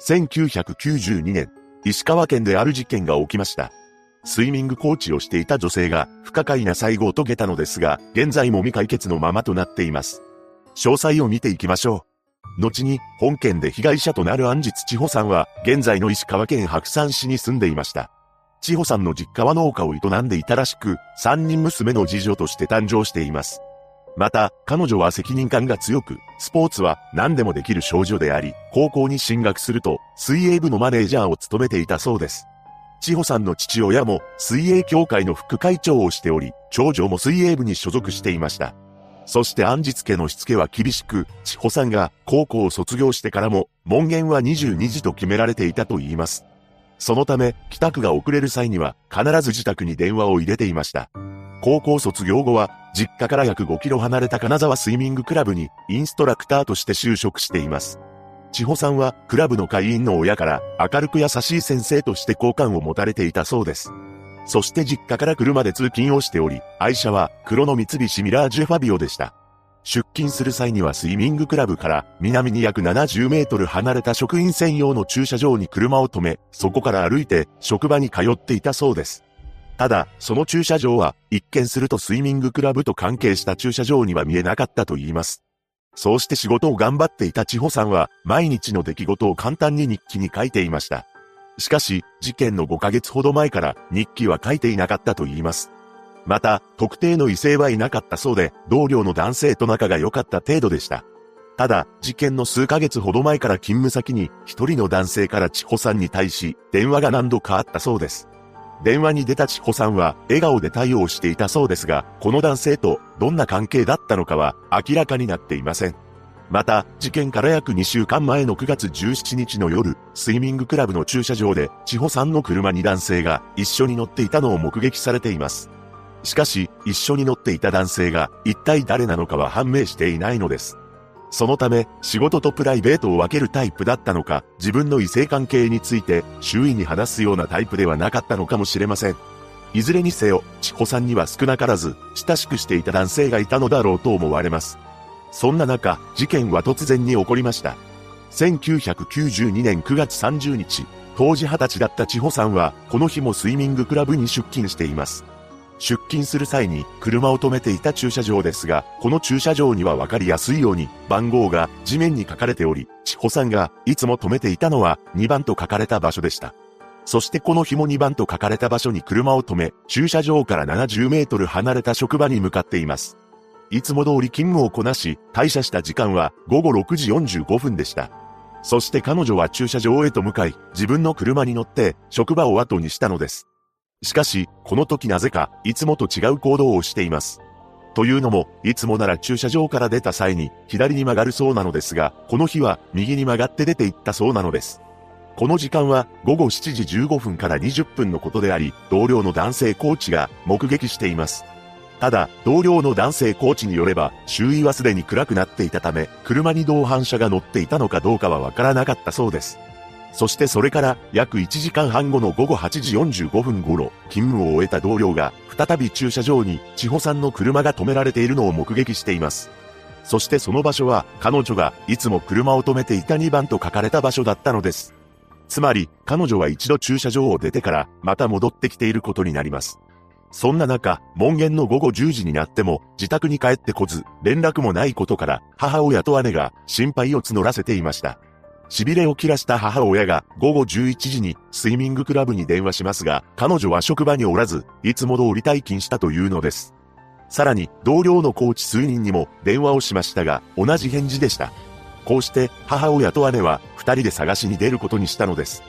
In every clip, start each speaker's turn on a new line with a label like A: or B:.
A: 1992年、石川県である事件が起きました。スイミングコーチをしていた女性が不可解な最後を遂げたのですが、現在も未解決のままとなっています。詳細を見ていきましょう。後に、本件で被害者となる安実千穂さんは、現在の石川県白山市に住んでいました。千穂さんの実家は農家を営んでいたらしく、三人娘の次女として誕生しています。また、彼女は責任感が強く、スポーツは何でもできる少女であり、高校に進学すると、水泳部のマネージャーを務めていたそうです。千穂さんの父親も水泳協会の副会長をしており、長女も水泳部に所属していました。そして安実家のしつけは厳しく、千穂さんが高校を卒業してからも、門限は22時と決められていたと言います。そのため、帰宅が遅れる際には、必ず自宅に電話を入れていました。高校卒業後は、実家から約5キロ離れた金沢スイミングクラブに、インストラクターとして就職しています。千穂さんは、クラブの会員の親から、明るく優しい先生として好感を持たれていたそうです。そして実家から車で通勤をしており、愛車は黒の三菱ミラージュファビオでした。出勤する際にはスイミングクラブから南に約70メートル離れた職員専用の駐車場に車を止め、そこから歩いて職場に通っていたそうです。ただ、その駐車場は一見するとスイミングクラブと関係した駐車場には見えなかったと言います。そうして仕事を頑張っていた千穂さんは、毎日の出来事を簡単に日記に書いていました。しかし、事件の5ヶ月ほど前から日記は書いていなかったと言います。また、特定の異性はいなかったそうで、同僚の男性と仲が良かった程度でした。ただ、事件の数ヶ月ほど前から勤務先に、一人の男性から千穂さんに対し、電話が何度かあったそうです。電話に出た千穂さんは笑顔で対応していたそうですが、この男性とどんな関係だったのかは明らかになっていません。また、事件から約2週間前の9月17日の夜、スイミングクラブの駐車場で、千穂さんの車に男性が一緒に乗っていたのを目撃されています。しかし、一緒に乗っていた男性が一体誰なのかは判明していないのです。そのため、仕事とプライベートを分けるタイプだったのか、自分の異性関係について周囲に話すようなタイプではなかったのかもしれません。いずれにせよ、千穂さんには少なからず、親しくしていた男性がいたのだろうと思われます。そんな中、事件は突然に起こりました。1992年9月30日、当時20歳だった千穂さんは、この日もスイミングクラブに出勤しています。出勤する際に車を止めていた駐車場ですが、この駐車場にはわかりやすいように番号が地面に書かれており、千穂さんがいつも止めていたのは2番と書かれた場所でした。そしてこの日も2番と書かれた場所に車を止め、駐車場から70メートル離れた職場に向かっています。いつも通り勤務をこなし、退社した時間は午後6時45分でした。そして彼女は駐車場へと向かい、自分の車に乗って職場を後にしたのです。しかし、この時なぜか、いつもと違う行動をしています。というのも、いつもなら駐車場から出た際に、左に曲がるそうなのですが、この日は、右に曲がって出て行ったそうなのです。この時間は、午後7時15分から20分のことであり、同僚の男性コーチが目撃しています。ただ、同僚の男性コーチによれば、周囲はすでに暗くなっていたため、車に同伴者が乗っていたのかどうかはわからなかったそうです。そしてそれから約1時間半後の午後8時45分頃、勤務を終えた同僚が再び駐車場に千穂さんの車が止められているのを目撃しています。そしてその場所は彼女がいつも車を止めていた2番と書かれた場所だったのです。つまり彼女は一度駐車場を出てからまた戻ってきていることになります。そんな中、門限の午後10時になっても自宅に帰ってこず、連絡もないことから母親と姉が心配を募らせていました。痺れを切らした母親が午後11時にスイミングクラブに電話しますが、彼女は職場におらず、いつも通り退勤したというのです。さらに、同僚のコーチ数人にも電話をしましたが、同じ返事でした。こうして母親と姉は二人で探しに出ることにしたのです。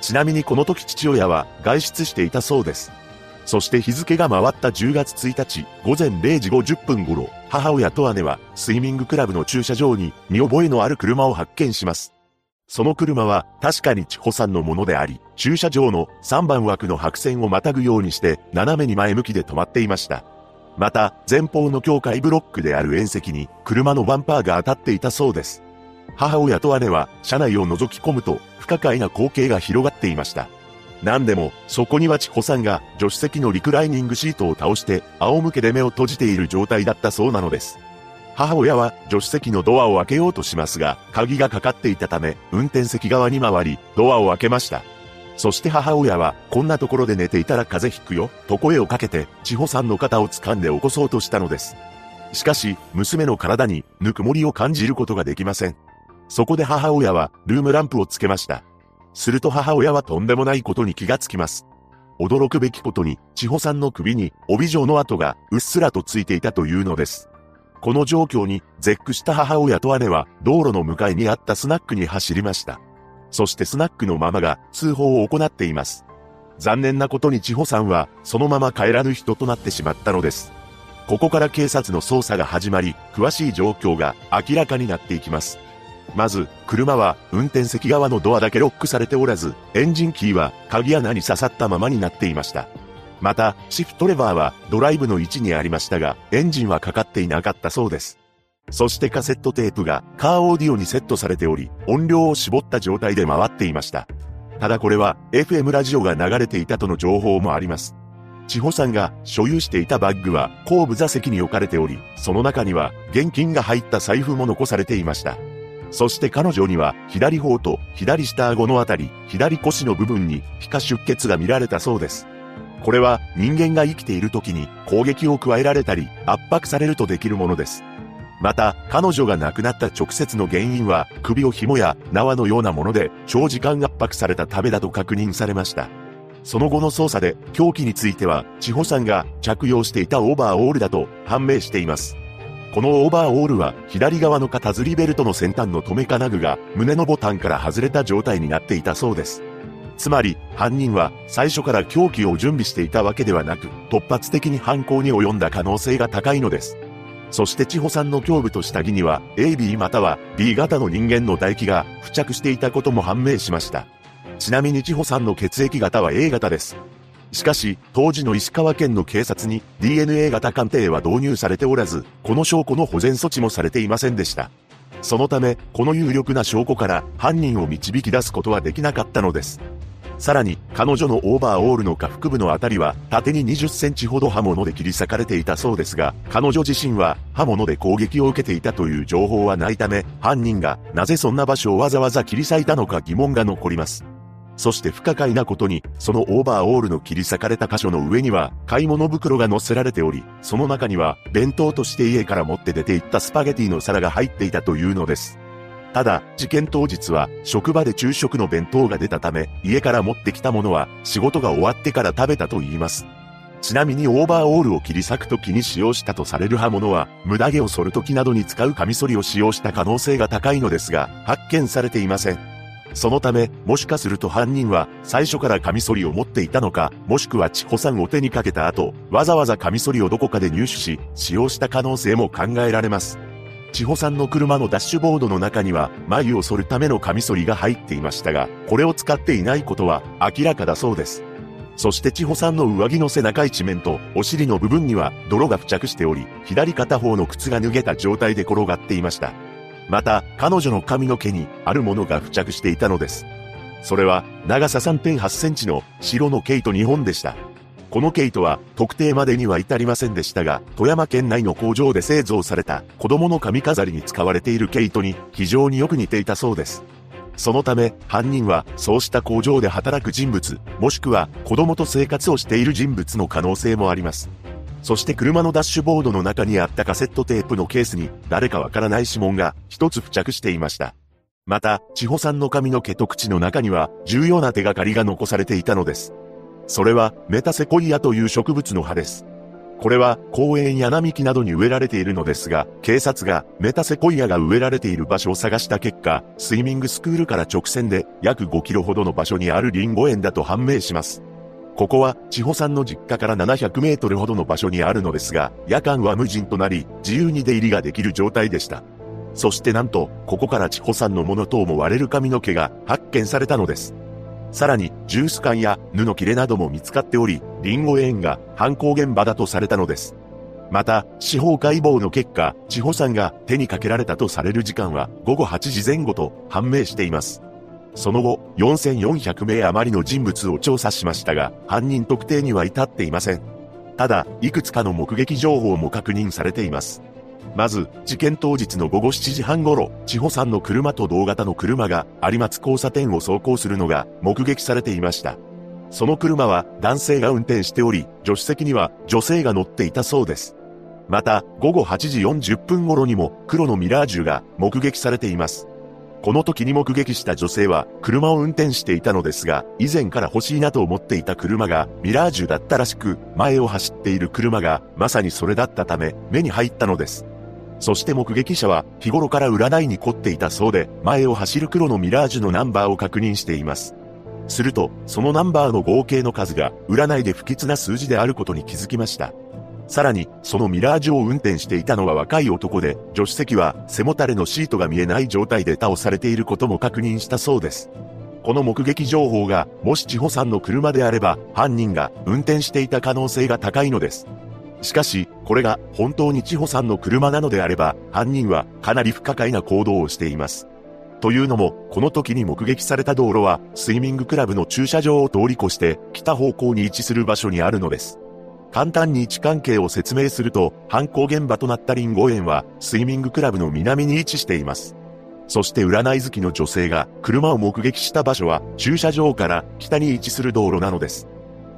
A: ちなみにこの時父親は外出していたそうです。そして日付が回った10月1日午前0時50分頃、母親と姉はスイミングクラブの駐車場に見覚えのある車を発見します。その車は確かに千穂さんのものであり、駐車場の3番枠の白線をまたぐようにして斜めに前向きで止まっていました。また、前方の境界ブロックである縁石に車のバンパーが当たっていたそうです。母親と姉は車内を覗き込むと不可解な光景が広がっていました。何でも、そこには千穂さんが助手席のリクライニングシートを倒して仰向けで目を閉じている状態だったそうなのです。母親は助手席のドアを開けようとしますが、鍵がかかっていたため、運転席側に回り、ドアを開けました。そして母親は、こんなところで寝ていたら風邪ひくよ、と声をかけて、千穂さんの肩を掴んで起こそうとしたのです。しかし、娘の体に、ぬくもりを感じることができません。そこで母親は、ルームランプをつけました。すると母親はとんでもないことに気がつきます。驚くべきことに、千穂さんの首に帯状の跡がうっすらとついていたというのです。この状況に絶句した母親と姉は道路の向かいにあったスナックに走りました。そしてスナックのママが通報を行っています。残念なことに千穂さんはそのまま帰らぬ人となってしまったのです。ここから警察の捜査が始まり、詳しい状況が明らかになっていきます。まず、車は運転席側のドアだけロックされておらず、エンジンキーは鍵穴に刺さったままになっていました。また、シフトレバーはドライブの位置にありましたが、エンジンはかかっていなかったそうです。そしてカセットテープがカーオーディオにセットされており、音量を絞った状態で回っていました。ただこれは FM ラジオが流れていたとの情報もあります。千穂さんが所有していたバッグは後部座席に置かれており、その中には現金が入った財布も残されていました。そして彼女には左頬と左下顎のあたり、左腰の部分に皮下出血が見られたそうです。これは人間が生きている時に攻撃を加えられたり圧迫されるとできるものです。また、彼女が亡くなった直接の原因は首を紐や縄のようなもので長時間圧迫されたためだと確認されました。その後の捜査で凶器については千穂さんが着用していたオーバーオールだと判明しています。このオーバーオールは左側の肩ずりベルトの先端の留め金具が胸のボタンから外れた状態になっていたそうです。つまり、犯人は最初から凶器を準備していたわけではなく、突発的に犯行に及んだ可能性が高いのです。そして千穂さんの胸部と下着には AB または B 型の人間の唾液が付着していたことも判明しました。ちなみに千穂さんの血液型は A 型です。しかし、当時の石川県の警察に DNA 型鑑定は導入されておらず、この証拠の保全措置もされていませんでした。そのため、この有力な証拠から犯人を導き出すことはできなかったのです。さらに、彼女のオーバーオールの下腹部のあたりは、縦に20センチほど刃物で切り裂かれていたそうですが、彼女自身は刃物で攻撃を受けていたという情報はないため、犯人がなぜそんな場所をわざわざ切り裂いたのか疑問が残ります。そして不可解なことに、そのオーバーオールの切り裂かれた箇所の上には、買い物袋が載せられており、その中には、弁当として家から持って出て行ったスパゲティの皿が入っていたというのです。ただ、事件当日は、職場で昼食の弁当が出たため、家から持ってきたものは、仕事が終わってから食べたと言います。ちなみにオーバーオールを切り裂く時に使用したとされる刃物は、無駄毛を剃る時などに使うカミソリを使用した可能性が高いのですが、発見されていません。そのため、もしかすると犯人は最初からカミソリを持っていたのか、もしくは千穂さんを手にかけた後、わざわざカミソリをどこかで入手し、使用した可能性も考えられます。千穂さんの車のダッシュボードの中には、眉を剃るためのカミソリが入っていましたが、これを使っていないことは明らかだそうです。そして千穂さんの上着の背中一面とお尻の部分には泥が付着しており、左片方の靴が脱げた状態で転がっていました。また、彼女の髪の毛にあるものが付着していたのです。それは、長さ3.8センチの白の毛糸2本でした。この毛糸は特定までには至りませんでしたが、富山県内の工場で製造された子供の髪飾りに使われている毛糸に非常によく似ていたそうです。そのため、犯人はそうした工場で働く人物、もしくは子供と生活をしている人物の可能性もあります。そして車のダッシュボードの中にあったカセットテープのケースに誰かわからない指紋が一つ付着していました。また、千穂さんの髪の毛と口の中には重要な手がかりが残されていたのです。それはメタセコイアという植物の葉です。これは公園や並木などに植えられているのですが、警察がメタセコイアが植えられている場所を探した結果、スイミングスクールから直線で約5キロほどの場所にあるリンゴ園だと判明します。ここは、千穂さんの実家から700メートルほどの場所にあるのですが、夜間は無人となり、自由に出入りができる状態でした。そしてなんと、ここから千穂さんのものと思われる髪の毛が発見されたのです。さらに、ジュース缶や布切れなども見つかっており、リンゴ園が犯行現場だとされたのです。また、司法解剖の結果、千穂さんが手にかけられたとされる時間は午後8時前後と判明しています。その後、4400名余りの人物を調査しましたが、犯人特定には至っていません。ただ、いくつかの目撃情報も確認されています。まず、事件当日の午後7時半頃、千穂さんの車と同型の車が有松交差点を走行するのが目撃されていました。その車は男性が運転しており、助手席には女性が乗っていたそうです。また、午後8時40分頃にも黒のミラージュが目撃されています。この時に目撃した女性は車を運転していたのですが、以前から欲しいなと思っていた車がミラージュだったらしく、前を走っている車がまさにそれだったため目に入ったのです。そして目撃者は日頃から占いに凝っていたそうで、前を走る黒のミラージュのナンバーを確認しています。すると、そのナンバーの合計の数が占いで不吉な数字であることに気づきました。さらに、そのミラージュを運転していたのは若い男で、助手席は背もたれのシートが見えない状態で倒されていることも確認したそうです。この目撃情報が、もし千穂さんの車であれば、犯人が運転していた可能性が高いのです。しかし、これが本当に千穂さんの車なのであれば、犯人はかなり不可解な行動をしています。というのも、この時に目撃された道路は、スイミングクラブの駐車場を通り越して、北方向に位置する場所にあるのです。簡単に位置関係を説明すると、犯行現場となったリンゴ園は、スイミングクラブの南に位置しています。そして占い好きの女性が車を目撃した場所は駐車場から北に位置する道路なのです。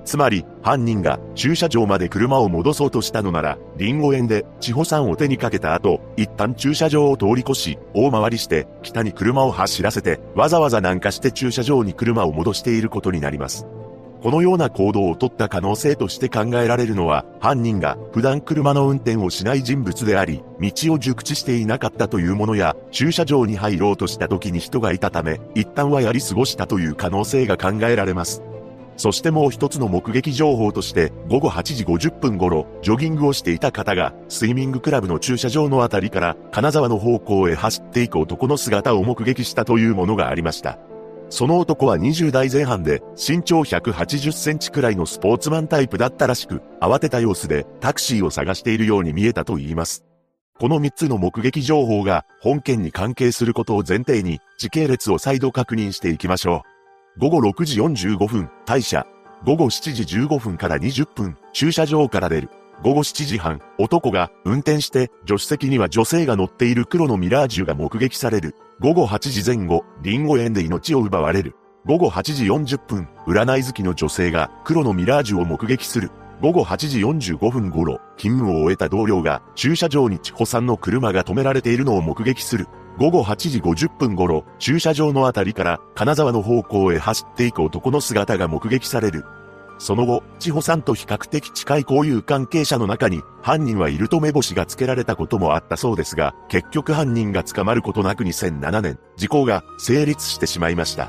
A: つまり、犯人が駐車場まで車を戻そうとしたのなら、リンゴ園で千穂さんを手にかけた後、一旦駐車場を通り越し、大回りして北に車を走らせて、わざわざ南下して駐車場に車を戻していることになります。このような行動をとった可能性として考えられるのは、犯人が普段車の運転をしない人物であり、道を熟知していなかったというものや、駐車場に入ろうとした時に人がいたため、一旦はやり過ごしたという可能性が考えられます。そしてもう一つの目撃情報として、午後8時50分頃、ジョギングをしていた方が、スイミングクラブの駐車場のあたりから、金沢の方向へ走っていく男の姿を目撃したというものがありました。その男は20代前半で身長180センチくらいのスポーツマンタイプだったらしく、慌てた様子でタクシーを探しているように見えたと言います。この3つの目撃情報が本件に関係することを前提に時系列を再度確認していきましょう。午後6時45分、退社。午後7時15分から20分、駐車場から出る。午後7時半、男が運転して助手席には女性が乗っている黒のミラージュが目撃される。午後8時前後、リンゴ園で命を奪われる。午後8時40分、占い好きの女性が黒のミラージュを目撃する。午後8時45分頃、勤務を終えた同僚が駐車場に千穂さんの車が止められているのを目撃する。午後8時50分頃、駐車場のあたりから金沢の方向へ走っていく男の姿が目撃される。その後、千穂さんと比較的近い交友関係者の中に、犯人はいると目星がつけられたこともあったそうですが、結局犯人が捕まることなく2007年、時効が成立してしまいました。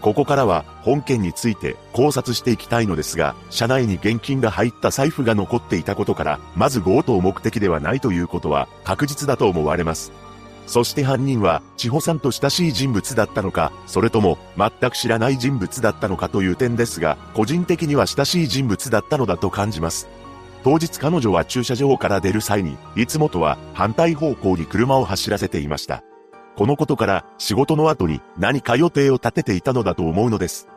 A: ここからは本件について考察していきたいのですが、車内に現金が入った財布が残っていたことから、まず強盗目的ではないということは確実だと思われます。そして犯人は、千穂さんと親しい人物だったのか、それとも、全く知らない人物だったのかという点ですが、個人的には親しい人物だったのだと感じます。当日彼女は駐車場から出る際に、いつもとは反対方向に車を走らせていました。このことから仕事の後に何か予定を立てていたのだと思うのです。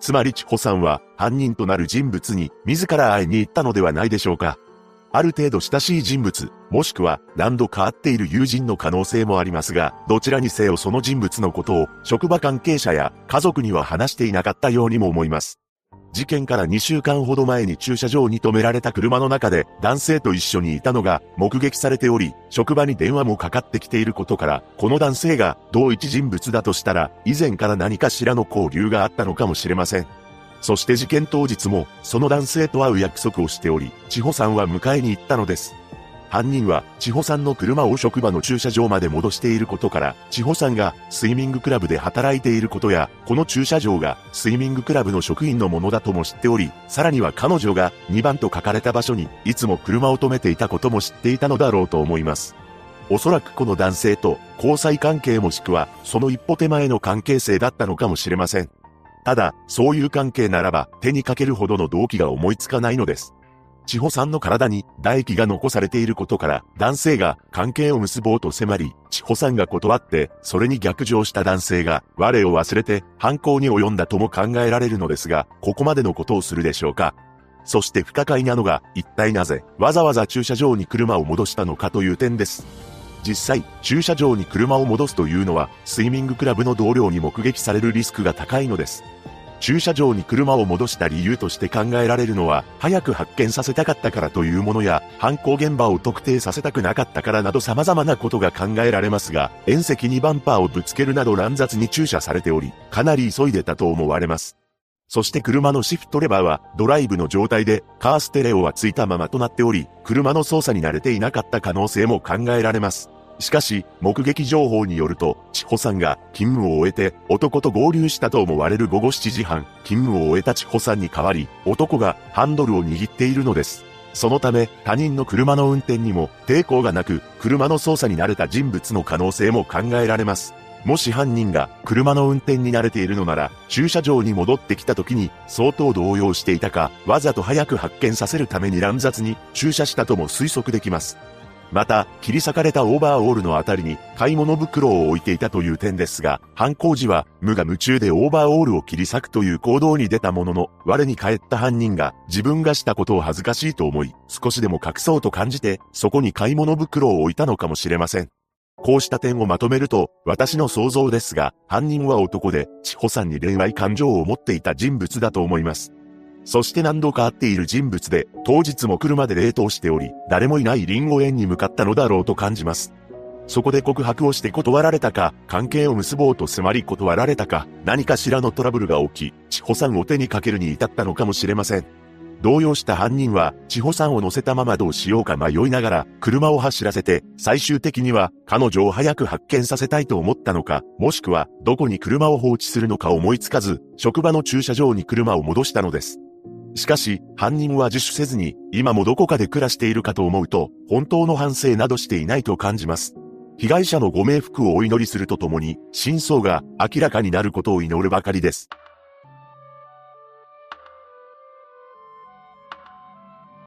A: つまり千穂さんは犯人となる人物に自ら会いに行ったのではないでしょうか。ある程度親しい人物、もしくは何度か会っている友人の可能性もありますが、どちらにせよその人物のことを職場関係者や家族には話していなかったようにも思います。事件から2週間ほど前に駐車場に止められた車の中で男性と一緒にいたのが目撃されており、職場に電話もかかってきていることから、この男性が同一人物だとしたら、以前から何かしらの交流があったのかもしれません。そして事件当日も、その男性と会う約束をしており、千穂さんは迎えに行ったのです。犯人は、千穂さんの車を職場の駐車場まで戻していることから、千穂さんがスイミングクラブで働いていることや、この駐車場がスイミングクラブの職員のものだとも知っており、さらには彼女が2番と書かれた場所に、いつも車を止めていたことも知っていたのだろうと思います。おそらくこの男性と交際関係もしくは、その一歩手前の関係性だったのかもしれません。ただ、そういう関係ならば手にかけるほどの動機が思いつかないのです。千穂さんの体に唾液が残されていることから、男性が関係を結ぼうと迫り、千穂さんが断って、それに逆上した男性が、我を忘れて、犯行に及んだとも考えられるのですが、ここまでのことをするでしょうか。そして不可解なのが、一体なぜ、わざわざ駐車場に車を戻したのかという点です。実際、駐車場に車を戻すというのは、スイミングクラブの同僚に目撃されるリスクが高いのです。駐車場に車を戻した理由として考えられるのは、早く発見させたかったからというものや、犯行現場を特定させたくなかったからなど様々なことが考えられますが、縁石にバンパーをぶつけるなど乱雑に駐車されており、かなり急いでたと思われます。そして車のシフトレバーはドライブの状態でカーステレオはついたままとなっており、車の操作に慣れていなかった可能性も考えられます。しかし、目撃情報によると、千穂さんが勤務を終えて男と合流したと思われる午後7時半、勤務を終えた千穂さんに代わり、男がハンドルを握っているのです。そのため、他人の車の運転にも抵抗がなく、車の操作に慣れた人物の可能性も考えられます。もし犯人が車の運転に慣れているのなら、駐車場に戻ってきた時に相当動揺していたか、わざと早く発見させるために乱雑に駐車したとも推測できます。また、切り裂かれたオーバーオールのあたりに買い物袋を置いていたという点ですが、犯行時は無我夢中でオーバーオールを切り裂くという行動に出たものの、我に返った犯人が自分がしたことを恥ずかしいと思い、少しでも隠そうと感じて、そこに買い物袋を置いたのかもしれません。こうした点をまとめると、私の想像ですが、犯人は男で、千穂さんに恋愛感情を持っていた人物だと思います。そして何度か会っている人物で、当日も車で冷凍しており、誰もいないリンゴ園に向かったのだろうと感じます。そこで告白をして断られたか、関係を結ぼうと迫り断られたか、何かしらのトラブルが起き、千穂さんを手にかけるに至ったのかもしれません。動揺した犯人は、千穂さんを乗せたままどうしようか迷いながら、車を走らせて、最終的には、彼女を早く発見させたいと思ったのか、もしくは、どこに車を放置するのか思いつかず、職場の駐車場に車を戻したのです。しかし、犯人は自首せずに、今もどこかで暮らしているかと思うと、本当の反省などしていないと感じます。被害者のご冥福をお祈りするとともに、真相が明らかになることを祈るばかりです。